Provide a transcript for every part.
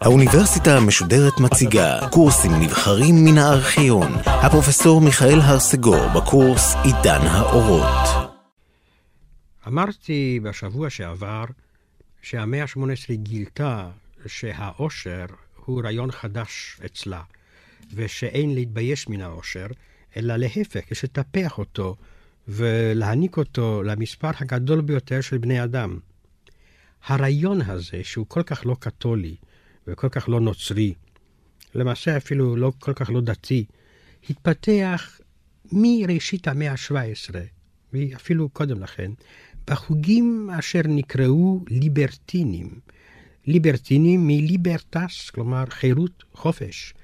האוניברסיטה המשודרת מציגה קורסים נבחרים מן הארכיון. הפרופסור מיכאל הרסגור בקורס עידן האורות. אמרתי בשבוע שעבר שהמאה ה-18 גילתה שהאושר הוא רעיון חדש אצלה, ושאין להתבייש מן האושר, אלא להפך, יש לטפח אותו ולהעניק אותו למספר הגדול ביותר של בני אדם. הרעיון הזה, שהוא כל כך לא קתולי וכל כך לא נוצרי, למעשה אפילו לא כל כך לא דתי, התפתח מראשית המאה ה-17, ואפילו קודם לכן, בחוגים אשר נקראו ליברטינים. ליברטינים מליברטס, כלומר חירות, חופש.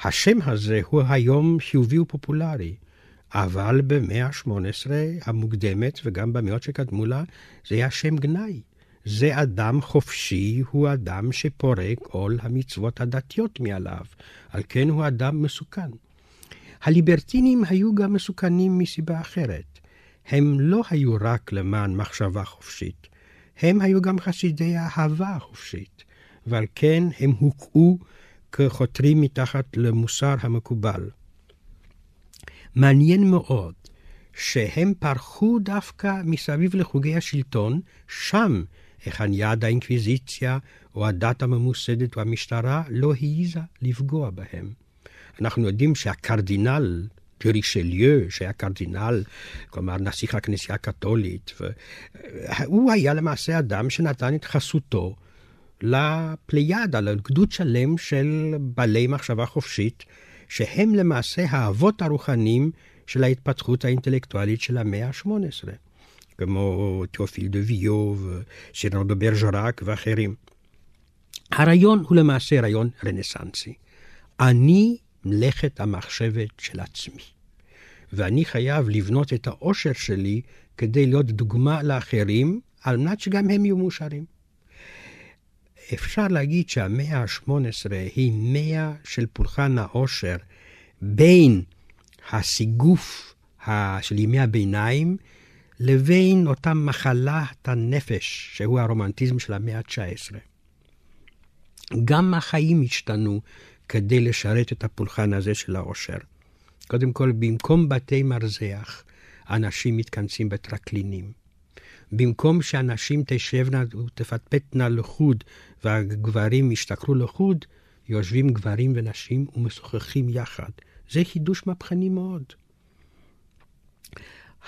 השם הזה הוא היום חיובי ופופולרי, אבל במאה ה-18 המוקדמת וגם במאות שקדמו לה, זה היה שם גנאי. זה אדם חופשי, הוא אדם שפורק עול המצוות הדתיות מעליו, על כן הוא אדם מסוכן. הליברטינים היו גם מסוכנים מסיבה אחרת. הם לא היו רק למען מחשבה חופשית, הם היו גם חסידי האהבה החופשית, ועל כן הם הוקעו כחותרים מתחת למוסר המקובל. מעניין מאוד שהם פרחו דווקא מסביב לחוגי השלטון, שם היכן יד האינקוויזיציה או הדת הממוסדת או המשטרה לא העיזה לפגוע בהם. אנחנו יודעים שהקרדינל דרישליו, שהיה קרדינל, כלומר נסיך הכנסייה הקתולית, הוא היה למעשה אדם שנתן את חסותו לפליאדה, לגדוד שלם של בעלי מחשבה חופשית, שהם למעשה האבות הרוחניים של ההתפתחות האינטלקטואלית של המאה ה-18, כמו תיאופיל דה ויו וסירנו דה ברג'רק ואחרים. הרעיון הוא למעשה רעיון רנסנסי. אני מלאכת המחשבת של עצמי. ואני חייב לבנות את האושר שלי כדי להיות דוגמה לאחרים, על מנת שגם הם יהיו מאושרים. אפשר להגיד שהמאה ה-18 היא מאה של פולחן העושר בין הסיגוף של ימי הביניים לבין אותה מחלת הנפש, שהוא הרומנטיזם של המאה ה-19. גם החיים השתנו כדי לשרת את הפולחן הזה של העושר. קודם כל, במקום בתי מרזח, אנשים מתכנסים בטרקלינים. במקום שאנשים תשבנה ותפטפטנה לחוד והגברים ישתכרו לחוד, יושבים גברים ונשים ומשוחחים יחד. זה חידוש מהפכני מאוד.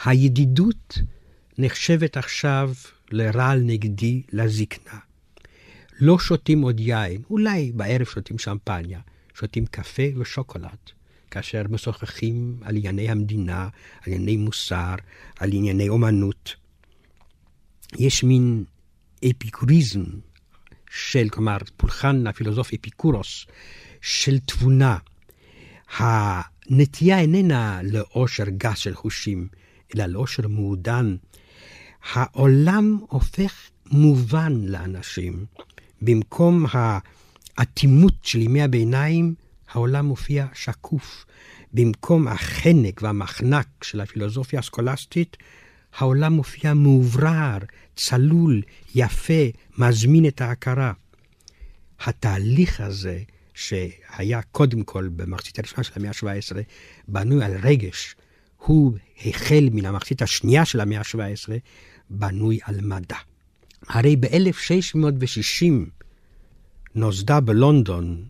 הידידות נחשבת עכשיו לרעל נגדי, לזקנה. לא שותים עוד יין, אולי בערב שותים שמפניה, שותים קפה ושוקולד, כאשר משוחחים על ענייני המדינה, על ענייני מוסר, על ענייני אומנות. יש מין אפיקוריזם של, כלומר, פולחן הפילוסוף אפיקורוס, של תבונה. הנטייה איננה לאושר גס של חושים, אלא לאושר מעודן. העולם הופך מובן לאנשים. במקום האטימות של ימי הביניים, העולם מופיע שקוף. במקום החנק והמחנק של הפילוסופיה הסקולסטית, העולם מופיע מאוברר, צלול, יפה, מזמין את ההכרה. התהליך הזה, שהיה קודם כל במחצית הראשונה של המאה ה-17, בנוי על רגש, הוא החל מן המחצית השנייה של המאה ה-17, בנוי על מדע. הרי ב-1660 נוסדה בלונדון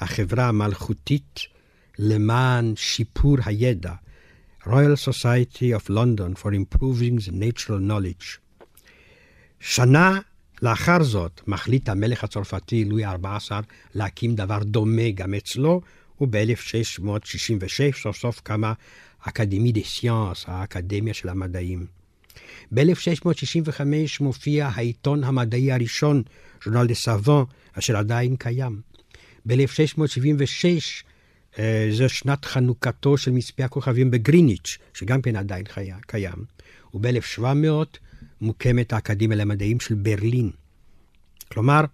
החברה המלכותית למען שיפור הידע, Royal Society of London for Improving the Natural Knowledge. שנה לאחר זאת מחליט המלך הצרפתי לואי ה-14 להקים דבר דומה גם אצלו, וב-1666 סוף סוף קמה אקדמי דה סיאנס, האקדמיה של המדעים. ב-1665 מופיע העיתון המדעי הראשון, ז'ורנל דה סאבון, אשר עדיין קיים. ב-1676 אה, זו שנת חנוכתו של מצפה הכוכבים בגריניץ', שגם כן עדיין קיים. וב-1700 מוקמת האקדמיה למדעים של ברלין. כלומר,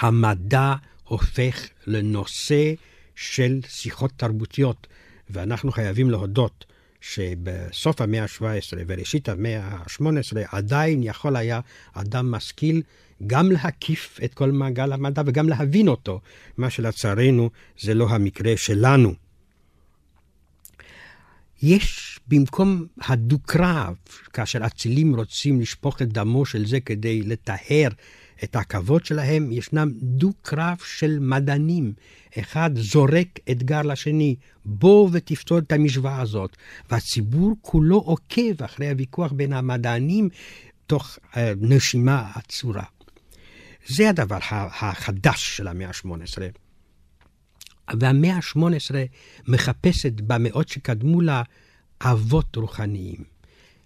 המדע הופך לנושא של שיחות תרבותיות, ואנחנו חייבים להודות שבסוף המאה ה-17 וראשית המאה ה-18 עדיין יכול היה אדם משכיל גם להקיף את כל מעגל המדע וגם להבין אותו, מה שלצערנו זה לא המקרה שלנו. יש במקום הדו-קרב, כאשר אצילים רוצים לשפוך את דמו של זה כדי לטהר את הכבוד שלהם, ישנם דו-קרב של מדענים. אחד זורק אתגר לשני, בוא ותפתור את המשוואה הזאת. והציבור כולו עוקב אחרי הוויכוח בין המדענים תוך uh, נשימה עצורה. זה הדבר החדש של המאה ה-18. והמאה ה-18 מחפשת במאות שקדמו לה אבות רוחניים.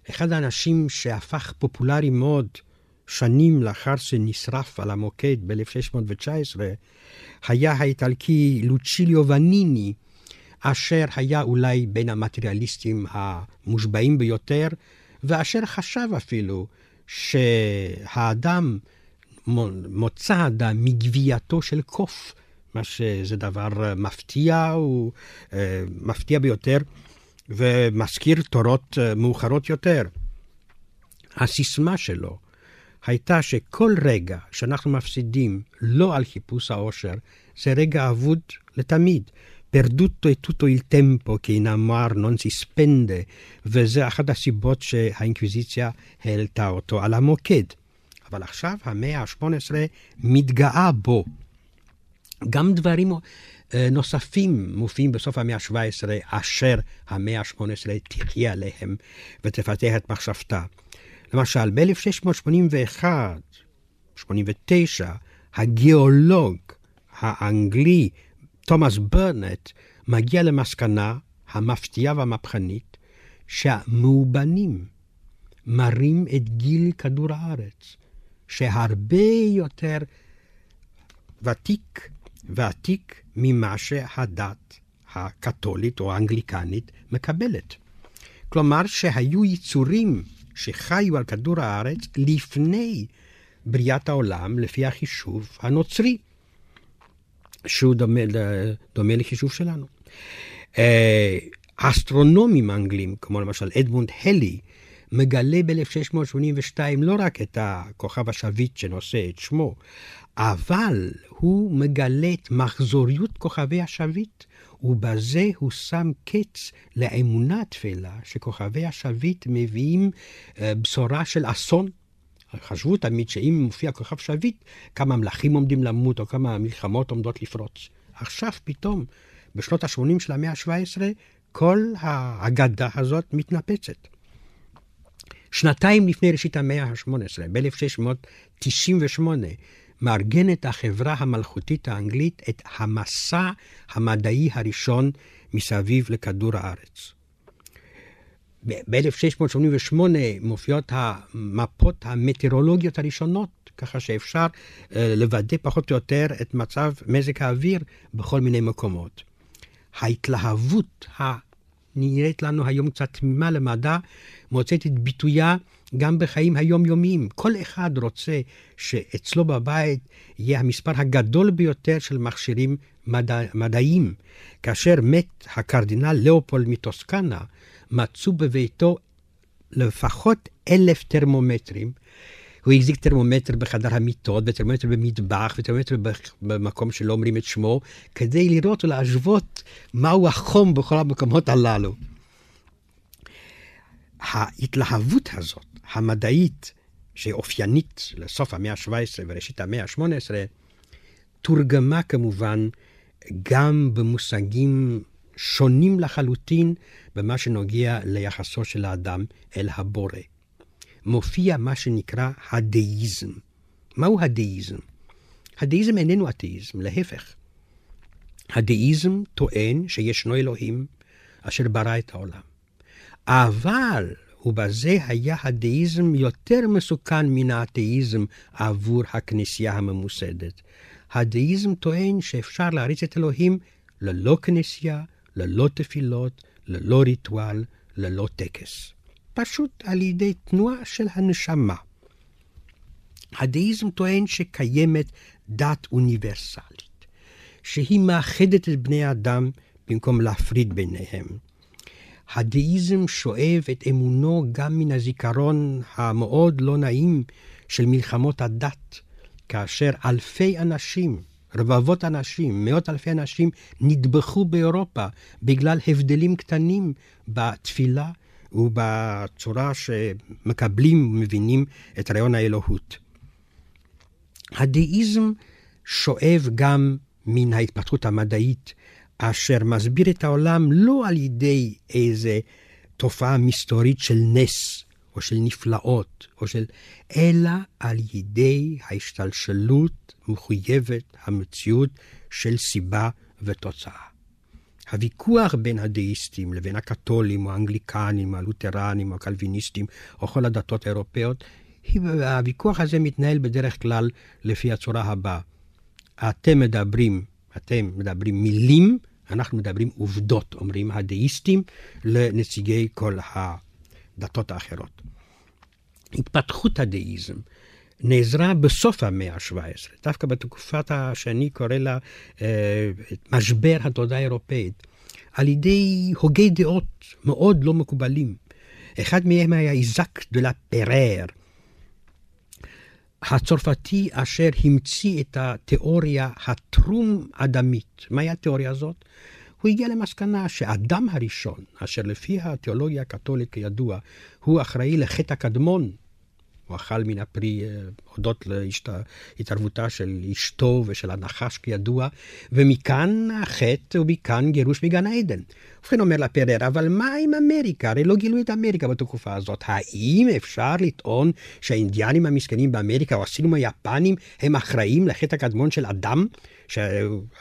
אחד האנשים שהפך פופולרי מאוד שנים לאחר שנשרף על המוקד ב-1619, היה האיטלקי לוצ'יליו וניני, אשר היה אולי בין המטריאליסטים המושבעים ביותר, ואשר חשב אפילו שהאדם מוצא אדם מגווייתו של קוף, מה שזה דבר מפתיע, הוא אה, מפתיע ביותר, ומזכיר תורות אה, מאוחרות יותר. הסיסמה שלו הייתה שכל רגע שאנחנו מפסידים לא על חיפוש העושר, זה רגע אבוד לתמיד. פרדוטו אתוטו איל טמפו, כי נאמר נון סיספנדה, וזה אחת הסיבות שהאינקוויזיציה העלתה אותו על המוקד. אבל עכשיו המאה ה-18 מתגאה בו. גם דברים אה, נוספים מופיעים בסוף המאה ה-17, אשר המאה ה-18 תחיה עליהם ותפתח את מחשבתה. למשל, ב-1681, 89, הגיאולוג האנגלי תומאס ברנט מגיע למסקנה המפתיעה והמהפכנית שהמאובנים מראים את גיל כדור הארץ, שהרבה יותר ותיק ועתיק ממה שהדת הקתולית או האנגליקנית מקבלת. כלומר שהיו יצורים שחיו על כדור הארץ לפני בריאת העולם, לפי החישוב הנוצרי, שהוא דומה, דומה לחישוב שלנו. אה, אסטרונומים אנגלים, כמו למשל אדמונד הלי, מגלה ב-1682 לא רק את הכוכב השביט שנושא את שמו, אבל הוא מגלה את מחזוריות כוכבי השביט, ובזה הוא שם קץ לאמונה תפלה שכוכבי השביט מביאים אה, בשורה של אסון. חשבו תמיד שאם מופיע כוכב שביט, כמה מלכים עומדים למות או כמה מלחמות עומדות לפרוץ. עכשיו פתאום, בשנות ה-80 של המאה ה-17, כל האגדה הזאת מתנפצת. שנתיים לפני ראשית המאה ה-18, ב-1698, מארגנת החברה המלכותית האנגלית את המסע המדעי הראשון מסביב לכדור הארץ. ב-1688 מופיעות המפות המטאורולוגיות הראשונות, ככה שאפשר אה, לוודא פחות או יותר את מצב מזג האוויר בכל מיני מקומות. ההתלהבות הנראית לנו היום קצת תמימה למדע, מוצאת את ביטויה גם בחיים היומיומיים. כל אחד רוצה שאצלו בבית יהיה המספר הגדול ביותר של מכשירים מדע, מדעיים. כאשר מת הקרדינל לאופולד מטוסקנה, מצאו בביתו לפחות אלף טרמומטרים. הוא החזיק טרמומטר בחדר המיטות, וטרמומטר במטבח, וטרמומטר במקום שלא אומרים את שמו, כדי לראות ולהשוות מהו החום בכל המקומות הללו. ההתלהבות הזאת, המדעית, שאופיינית לסוף המאה ה-17 וראשית המאה ה-18, תורגמה כמובן גם במושגים שונים לחלוטין במה שנוגע ליחסו של האדם אל הבורא. מופיע מה שנקרא הדאיזם. מהו הדאיזם? הדאיזם איננו אתאיזם, להפך. הדאיזם טוען שישנו אלוהים אשר ברא את העולם. אבל, ובזה היה הדאיזם יותר מסוכן מן האתאיזם עבור הכנסייה הממוסדת. הדאיזם טוען שאפשר להריץ את אלוהים ללא כנסייה, ללא תפילות, ללא ריטואל, ללא טקס. פשוט על ידי תנועה של הנשמה. הדאיזם טוען שקיימת דת אוניברסלית, שהיא מאחדת את בני האדם במקום להפריד ביניהם. הדאיזם שואב את אמונו גם מן הזיכרון המאוד לא נעים של מלחמות הדת, כאשר אלפי אנשים, רבבות אנשים, מאות אלפי אנשים, נטבחו באירופה בגלל הבדלים קטנים בתפילה ובצורה שמקבלים ומבינים את רעיון האלוהות. הדאיזם שואב גם מן ההתפתחות המדעית, אשר מסביר את העולם לא על ידי איזה תופעה מסתורית של נס, או של נפלאות, או של... אלא על ידי ההשתלשלות מחויבת המציאות של סיבה ותוצאה. הוויכוח בין הדאיסטים לבין הקתולים, או האנגליקנים, הלותרנים, או הקלוויניסטים, או כל הדתות האירופאיות, הוויכוח הזה מתנהל בדרך כלל לפי הצורה הבאה. אתם מדברים, אתם מדברים מילים, אנחנו מדברים עובדות, אומרים הדאיסטים לנציגי כל הדתות האחרות. התפתחות הדאיזם נעזרה בסוף המאה ה-17, דווקא בתקופת שאני קורא לה אה, משבר התודעה האירופאית, על ידי הוגי דעות מאוד לא מקובלים. אחד מהם היה איזק דה לה פרר, הצרפתי אשר המציא את התיאוריה הטרום-אדמית. מהי התיאוריה הזאת? הוא הגיע למסקנה שאדם הראשון, אשר לפי התיאולוגיה הקתולית כידוע, הוא אחראי לחטא הקדמון, הוא אכל מן הפרי אה, הודות להתערבותה של אשתו ושל הנחש כידוע, ומכאן החטא ומכאן גירוש מגן העדן. ובכן אומר לפרר, אבל מה עם אמריקה? הרי לא גילו את אמריקה בתקופה הזאת. האם אפשר לטעון שהאינדיאנים המסכנים באמריקה, או הסינום היפנים, הם אחראים לחטא הקדמון של אדם?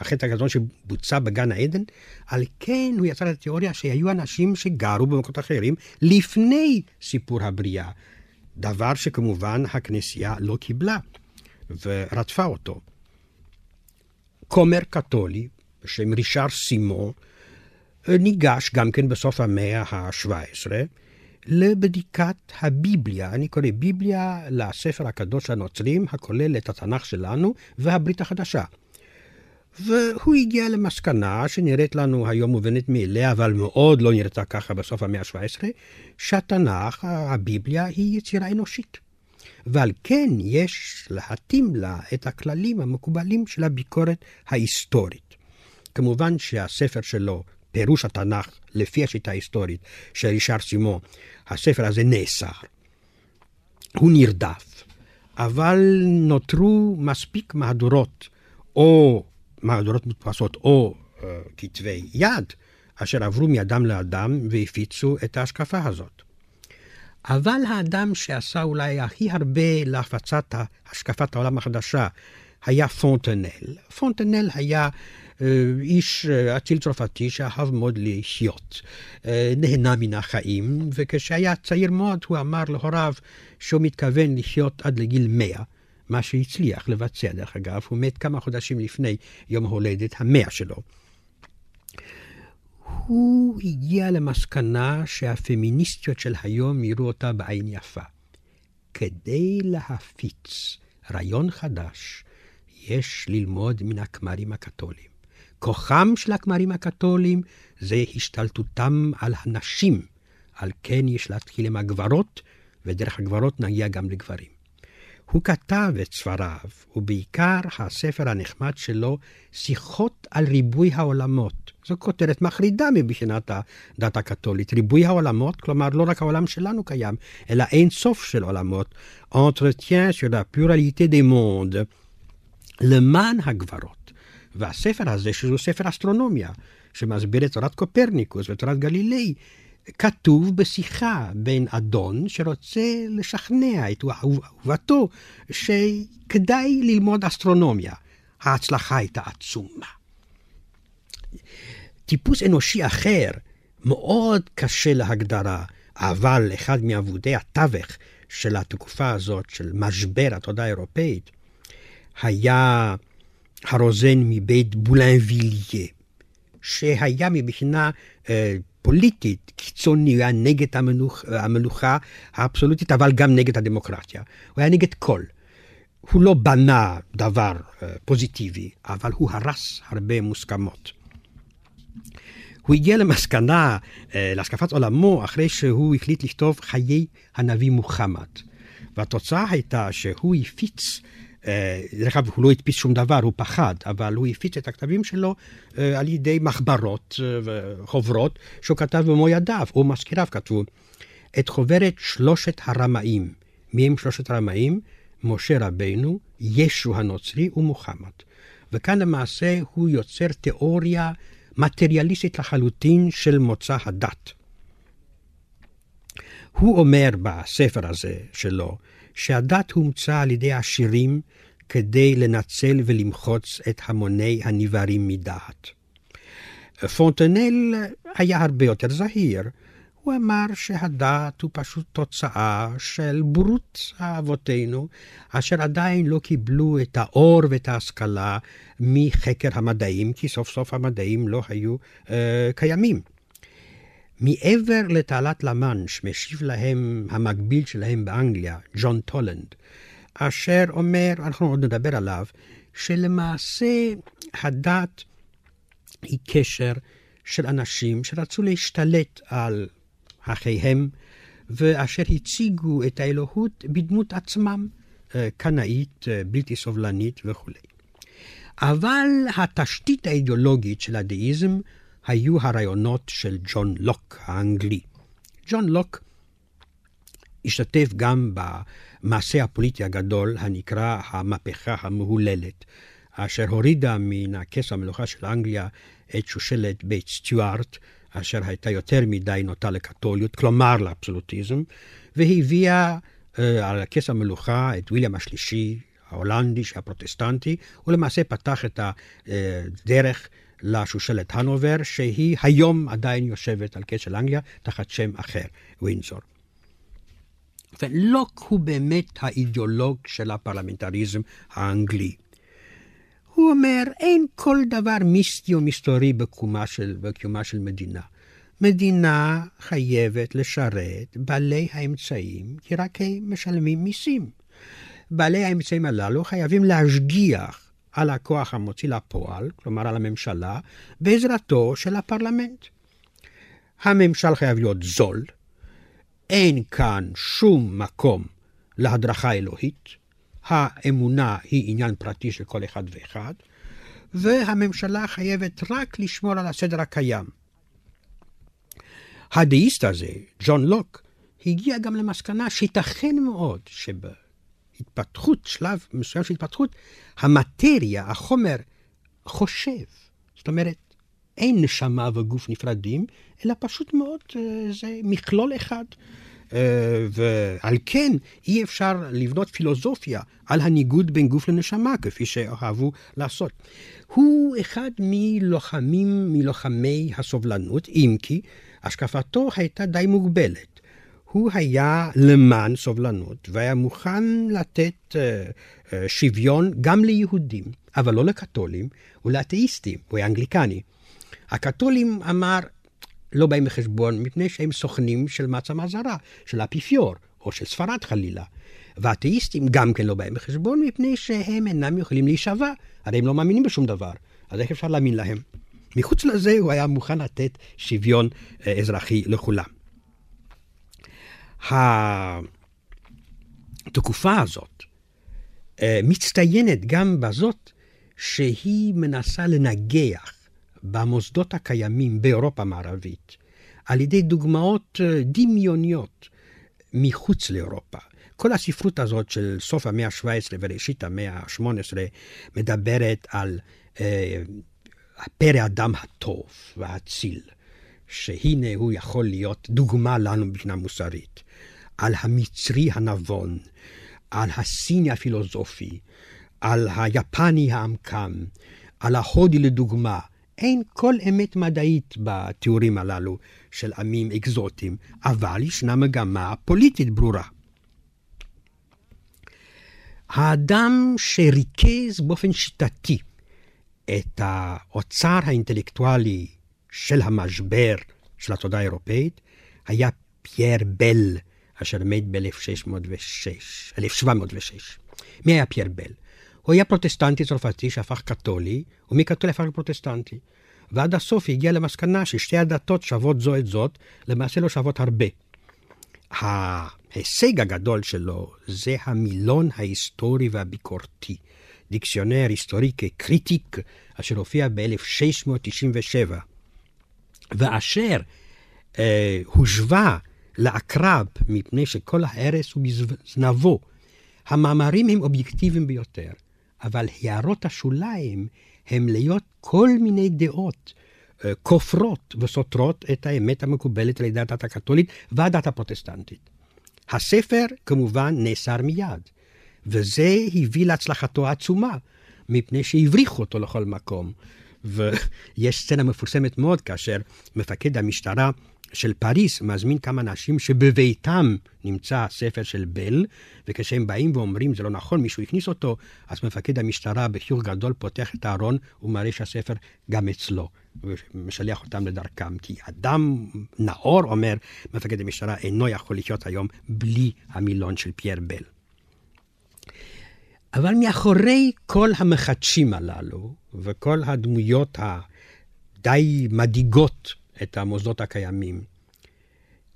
החטא הקדמון שבוצע בגן העדן? על כן הוא יצר את התיאוריה שהיו אנשים שגרו במקומות אחרים לפני סיפור הבריאה. דבר שכמובן הכנסייה לא קיבלה ורדפה אותו. כומר קתולי בשם רישר סימו ניגש גם כן בסוף המאה ה-17 לבדיקת הביבליה, אני קורא ביבליה לספר הקדוש הנוצרים, הכולל את התנ"ך שלנו והברית החדשה. והוא הגיע למסקנה שנראית לנו היום מובנת מאליה, אבל מאוד לא נראתה ככה בסוף המאה ה-17, שהתנ"ך, הביבליה, היא יצירה אנושית. ועל כן יש להתאים לה את הכללים המקובלים של הביקורת ההיסטורית. כמובן שהספר שלו, פירוש התנ"ך לפי השיטה ההיסטורית של רישר סימו, הספר הזה נאסר. הוא נרדף, אבל נותרו מספיק מהדורות, או מהדורות מודפסות או uh, כתבי יד, אשר עברו מאדם לאדם והפיצו את ההשקפה הזאת. אבל האדם שעשה אולי הכי הרבה להפצת השקפת העולם החדשה היה פונטנל. פונטנל היה uh, איש אציל צרפתי שאהב מאוד לחיות, נהנה מן החיים, וכשהיה צעיר מאוד הוא אמר להוריו שהוא מתכוון לחיות עד לגיל מאה. מה שהצליח לבצע, דרך אגב, הוא מת כמה חודשים לפני יום ההולדת המאה שלו. הוא הגיע למסקנה שהפמיניסטיות של היום יראו אותה בעין יפה. כדי להפיץ רעיון חדש, יש ללמוד מן הכמרים הקתולים. כוחם של הכמרים הקתולים זה השתלטותם על הנשים. על כן יש להתחיל עם הגברות, ודרך הגברות נגיע גם לגברים. הוא כתב את ספריו, ובעיקר הספר הנחמד שלו, שיחות על ריבוי העולמות. זו כותרת מחרידה מבחינת הדת הקתולית. ריבוי העולמות, כלומר לא רק העולם שלנו קיים, אלא אין סוף של עולמות. Entretien sur la pluralité des mondes. למען הגברות. והספר הזה, שהוא ספר אסטרונומיה, שמסביר את תורת קופרניקוס ותורת גלילאי, כתוב בשיחה בין אדון שרוצה לשכנע את אהובתו שכדאי ללמוד אסטרונומיה. ההצלחה הייתה עצומה. טיפוס אנושי אחר, מאוד קשה להגדרה, אבל אחד מעבודי התווך של התקופה הזאת, של משבר התודעה האירופאית, היה הרוזן מבית בולנביליה, שהיה מבחינה אה, פוליטית קיצוני, הוא היה נגד המלוך, המלוכה האבסולוטית, אבל גם נגד הדמוקרטיה. הוא היה נגד כל. הוא לא בנה דבר uh, פוזיטיבי, אבל הוא הרס הרבה מוסכמות. הוא הגיע למסקנה, אה, להשקפת עולמו, אחרי שהוא החליט לכתוב חיי הנביא מוחמד. והתוצאה הייתה שהוא הפיץ, אה, דרך אגב, הוא לא הדפיס שום דבר, הוא פחד, אבל הוא הפיץ את הכתבים שלו אה, על ידי מחברות וחוברות שהוא כתב במו ידיו, או מזכיריו כתבו. את חוברת שלושת הרמאים. מי הם שלושת הרמאים? משה רבנו, ישו הנוצרי ומוחמד. וכאן למעשה הוא יוצר תיאוריה מטריאליסטית לחלוטין של מוצא הדת. הוא אומר בספר הזה שלו, שהדת הומצאה על ידי עשירים כדי לנצל ולמחוץ את המוני הנבערים מדעת. פונטנל היה הרבה יותר זהיר. הוא אמר שהדת הוא פשוט תוצאה של בורות אבותינו, אשר עדיין לא קיבלו את האור ואת ההשכלה מחקר המדעים, כי סוף סוף המדעים לא היו אה, קיימים. מעבר לתעלת למאנש משיב להם המקביל שלהם באנגליה, ג'ון טולנד, אשר אומר, אנחנו עוד נדבר עליו, שלמעשה הדת היא קשר של אנשים שרצו להשתלט על אחיהם, ואשר הציגו את האלוהות בדמות עצמם, אה, קנאית, אה, בלתי סובלנית וכו'. אבל התשתית האידיאולוגית של הדאיזם היו הרעיונות של ג'ון לוק האנגלי. ג'ון לוק השתתף גם במעשה הפוליטי הגדול הנקרא המהפכה המהוללת, אשר הורידה מן הכס המלוכה של אנגליה את שושלת בית סטיוארט, אשר הייתה יותר מדי נוטה לקתוליות, כלומר לאבסולוטיזם, והביאה uh, על כס המלוכה את ויליאם השלישי, ההולנדי, שהפרוטסטנטי, ולמעשה פתח את הדרך לשושלת הנובר, שהיא היום עדיין יושבת על כס של אנגליה תחת שם אחר, ווינזור. ולוק הוא באמת האידיאולוג של הפרלמנטריזם האנגלי. הוא אומר, אין כל דבר מיסטי או מסתורי בקיומה של, בקיומה של מדינה. מדינה חייבת לשרת בעלי האמצעים, כי רק הם משלמים מיסים. בעלי האמצעים הללו חייבים להשגיח על הכוח המוציא לפועל, כלומר על הממשלה, בעזרתו של הפרלמנט. הממשל חייב להיות זול, אין כאן שום מקום להדרכה אלוהית, האמונה היא עניין פרטי של כל אחד ואחד, והממשלה חייבת רק לשמור על הסדר הקיים. הדאיסט הזה, ג'ון לוק, הגיע גם למסקנה שייתכן מאוד שבהתפתחות, שלב מסוים של התפתחות, המטריה, החומר, חושב. זאת אומרת, אין נשמה וגוף נפרדים, אלא פשוט מאוד אה, זה מכלול אחד. אה, ועל כן אי אפשר לבנות פילוסופיה על הניגוד בין גוף לנשמה, כפי שאהבו לעשות. הוא אחד מלוחמים, מלוחמי הסובלנות, אם כי השקפתו הייתה די מוגבלת. הוא היה למען סובלנות, והיה מוכן לתת uh, שוויון גם ליהודים, אבל לא לקתולים ולאתאיסטים, הוא היה אנגליקני. הקתולים אמר, לא באים בחשבון מפני שהם סוכנים של מעצמה זרה, של האפיפיור, או של ספרד חלילה. והאתאיסטים גם כן לא באים בחשבון מפני שהם אינם יכולים להישבע, הרי הם לא מאמינים בשום דבר, אז איך אפשר להאמין להם? מחוץ לזה הוא היה מוכן לתת שוויון אה, אזרחי לכולם. התקופה הזאת אה, מצטיינת גם בזאת שהיא מנסה לנגח במוסדות הקיימים באירופה המערבית על ידי דוגמאות אה, דמיוניות מחוץ לאירופה. כל הספרות הזאת של סוף המאה ה-17 וראשית המאה ה-18 מדברת על אה, הפרא אדם הטוב והאציל, שהנה הוא יכול להיות דוגמה לנו מבחינה מוסרית, על המצרי הנבון, על הסיני הפילוסופי, על היפני העמקם, על ההודי לדוגמה, אין כל אמת מדעית בתיאורים הללו של עמים אקזוטיים, אבל ישנה מגמה פוליטית ברורה. האדם שריכז באופן שיטתי את האוצר האינטלקטואלי של המשבר של התודעה האירופאית היה פייר בל, אשר מת ב-1606, 1706. מי היה פייר בל? הוא היה פרוטסטנטי צרפתי שהפך קתולי, ומקתולי הפך לפרוטסטנטי. ועד הסוף הגיע למסקנה ששתי הדתות שוות זו את זאת, למעשה לא שוות הרבה. ההישג הגדול שלו זה המילון ההיסטורי והביקורתי, Dictionnaire historique et critique, אשר הופיע ב-1697, ואשר אה, הושווה לעקרב מפני שכל ההרס הוא בזנבו. המאמרים הם אובייקטיביים ביותר, אבל הערות השוליים הם להיות כל מיני דעות אה, כופרות וסותרות את האמת המקובלת על ידי הדת הקתולית והדת הפרוטסטנטית. הספר כמובן נאסר מיד, וזה הביא להצלחתו העצומה, מפני שהבריחו אותו לכל מקום. ויש סצנה מפורסמת מאוד כאשר מפקד המשטרה של פריס מזמין כמה אנשים שבביתם נמצא הספר של בל, וכשהם באים ואומרים זה לא נכון, מישהו הכניס אותו, אז מפקד המשטרה בחיוך גדול פותח את הארון ומראה שהספר גם אצלו, ומשלח אותם לדרכם. כי אדם נאור, אומר מפקד המשטרה, אינו יכול לחיות היום בלי המילון של פייר בל. אבל מאחורי כל המחדשים הללו, וכל הדמויות הדי מדאיגות את המוסדות הקיימים,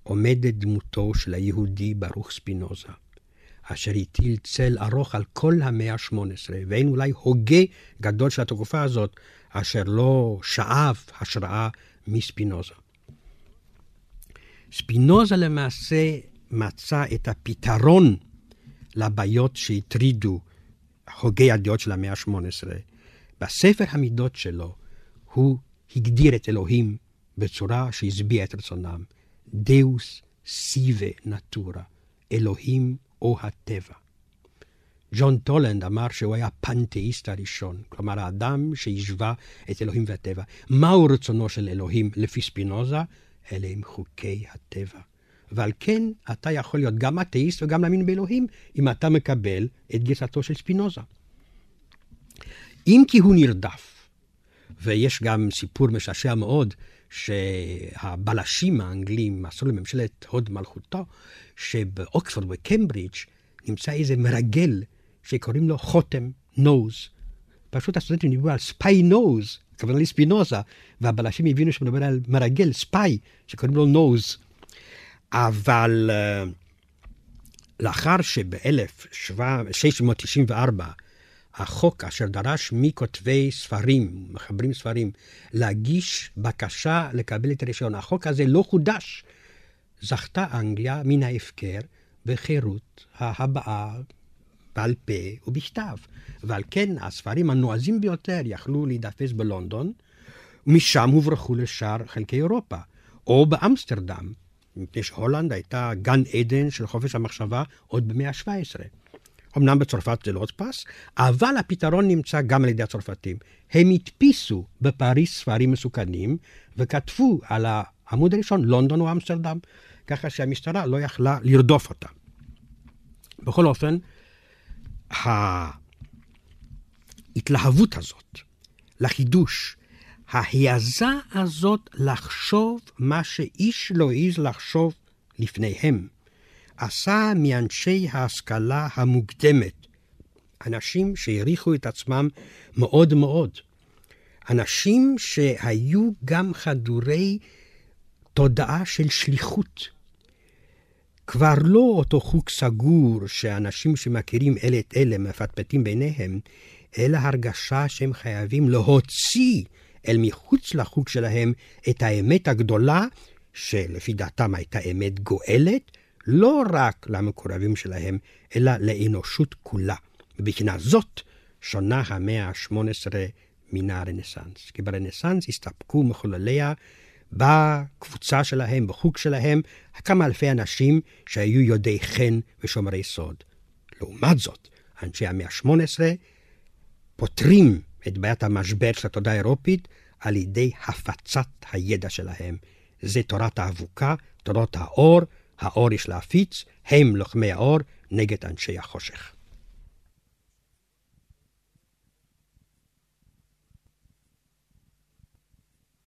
עומדת דמותו של היהודי ברוך ספינוזה, אשר הטיל צל ארוך על כל המאה ה-18, ואין אולי הוגה גדול של התקופה הזאת, אשר לא שאב השראה מספינוזה. ספינוזה למעשה מצא את הפתרון לבעיות שהטרידו הוגי הדעות של המאה ה-18. בספר המידות שלו הוא הגדיר את אלוהים בצורה שהשביע את רצונם. Deus sive Natura, אלוהים או הטבע. ג'ון טולנד אמר שהוא היה הפנתאיסט הראשון, כלומר האדם שהשווה את אלוהים והטבע. מהו רצונו של אלוהים לפי ספינוזה? אלה הם חוקי הטבע. ועל כן אתה יכול להיות גם אתאיסט וגם להאמין באלוהים, אם אתה מקבל את גרסתו של ספינוזה. אם כי הוא נרדף, ויש גם סיפור משעשע מאוד, שהבלשים האנגלים עשו לממשלת הוד מלכותו, שבאוקספורד וקמברידג' נמצא איזה מרגל שקוראים לו חותם נוז. פשוט הסטודנטים דיברו על ספיי נוז, הכוונה לספינוזה, והבלשים הבינו שמדבר על מרגל, ספיי, שקוראים לו נוז. אבל uh, לאחר שב-1694 החוק אשר דרש מכותבי ספרים, מחברים ספרים, להגיש בקשה לקבל את הרישיון. החוק הזה לא חודש. זכתה אנגליה מן ההפקר בחירות ההבעה בעל פה ובכתב. ועל כן הספרים הנועזים ביותר יכלו להידפס בלונדון, ומשם הוברחו לשאר חלקי אירופה, או באמסטרדם, מפני שהולנד הייתה גן עדן של חופש המחשבה עוד במאה ה-17. אמנם בצרפת זה לא הודפס, אבל הפתרון נמצא גם על ידי הצרפתים. הם הדפיסו בפריס ספרים מסוכנים, וכתבו על העמוד הראשון לונדון או אמסטרדם, ככה שהמשטרה לא יכלה לרדוף אותם. בכל אופן, ההתלהבות הזאת לחידוש, ההעזה הזאת לחשוב מה שאיש לא העז לחשוב לפניהם, עשה מאנשי ההשכלה המוקדמת אנשים שהעריכו את עצמם מאוד מאוד. אנשים שהיו גם חדורי תודעה של שליחות. כבר לא אותו חוג סגור שאנשים שמכירים אלה את אלה מפטפטים ביניהם, אלא הרגשה שהם חייבים להוציא אל מחוץ לחוג שלהם את האמת הגדולה, שלפי דעתם הייתה אמת גואלת, לא רק למקורבים שלהם, אלא לאנושות כולה. מבחינה זאת שונה המאה ה-18 מן הרנסאנס. כי ברנסאנס הסתפקו מחולליה בקבוצה שלהם, בחוג שלהם, כמה אלפי אנשים שהיו יודעי חן ושומרי סוד. לעומת זאת, אנשי המאה ה-18 פותרים את בעיית המשבר של התודעה האירופית על ידי הפצת הידע שלהם. זה תורת האבוקה, תורת האור, האור יש להפיץ, הם לוחמי האור נגד אנשי החושך.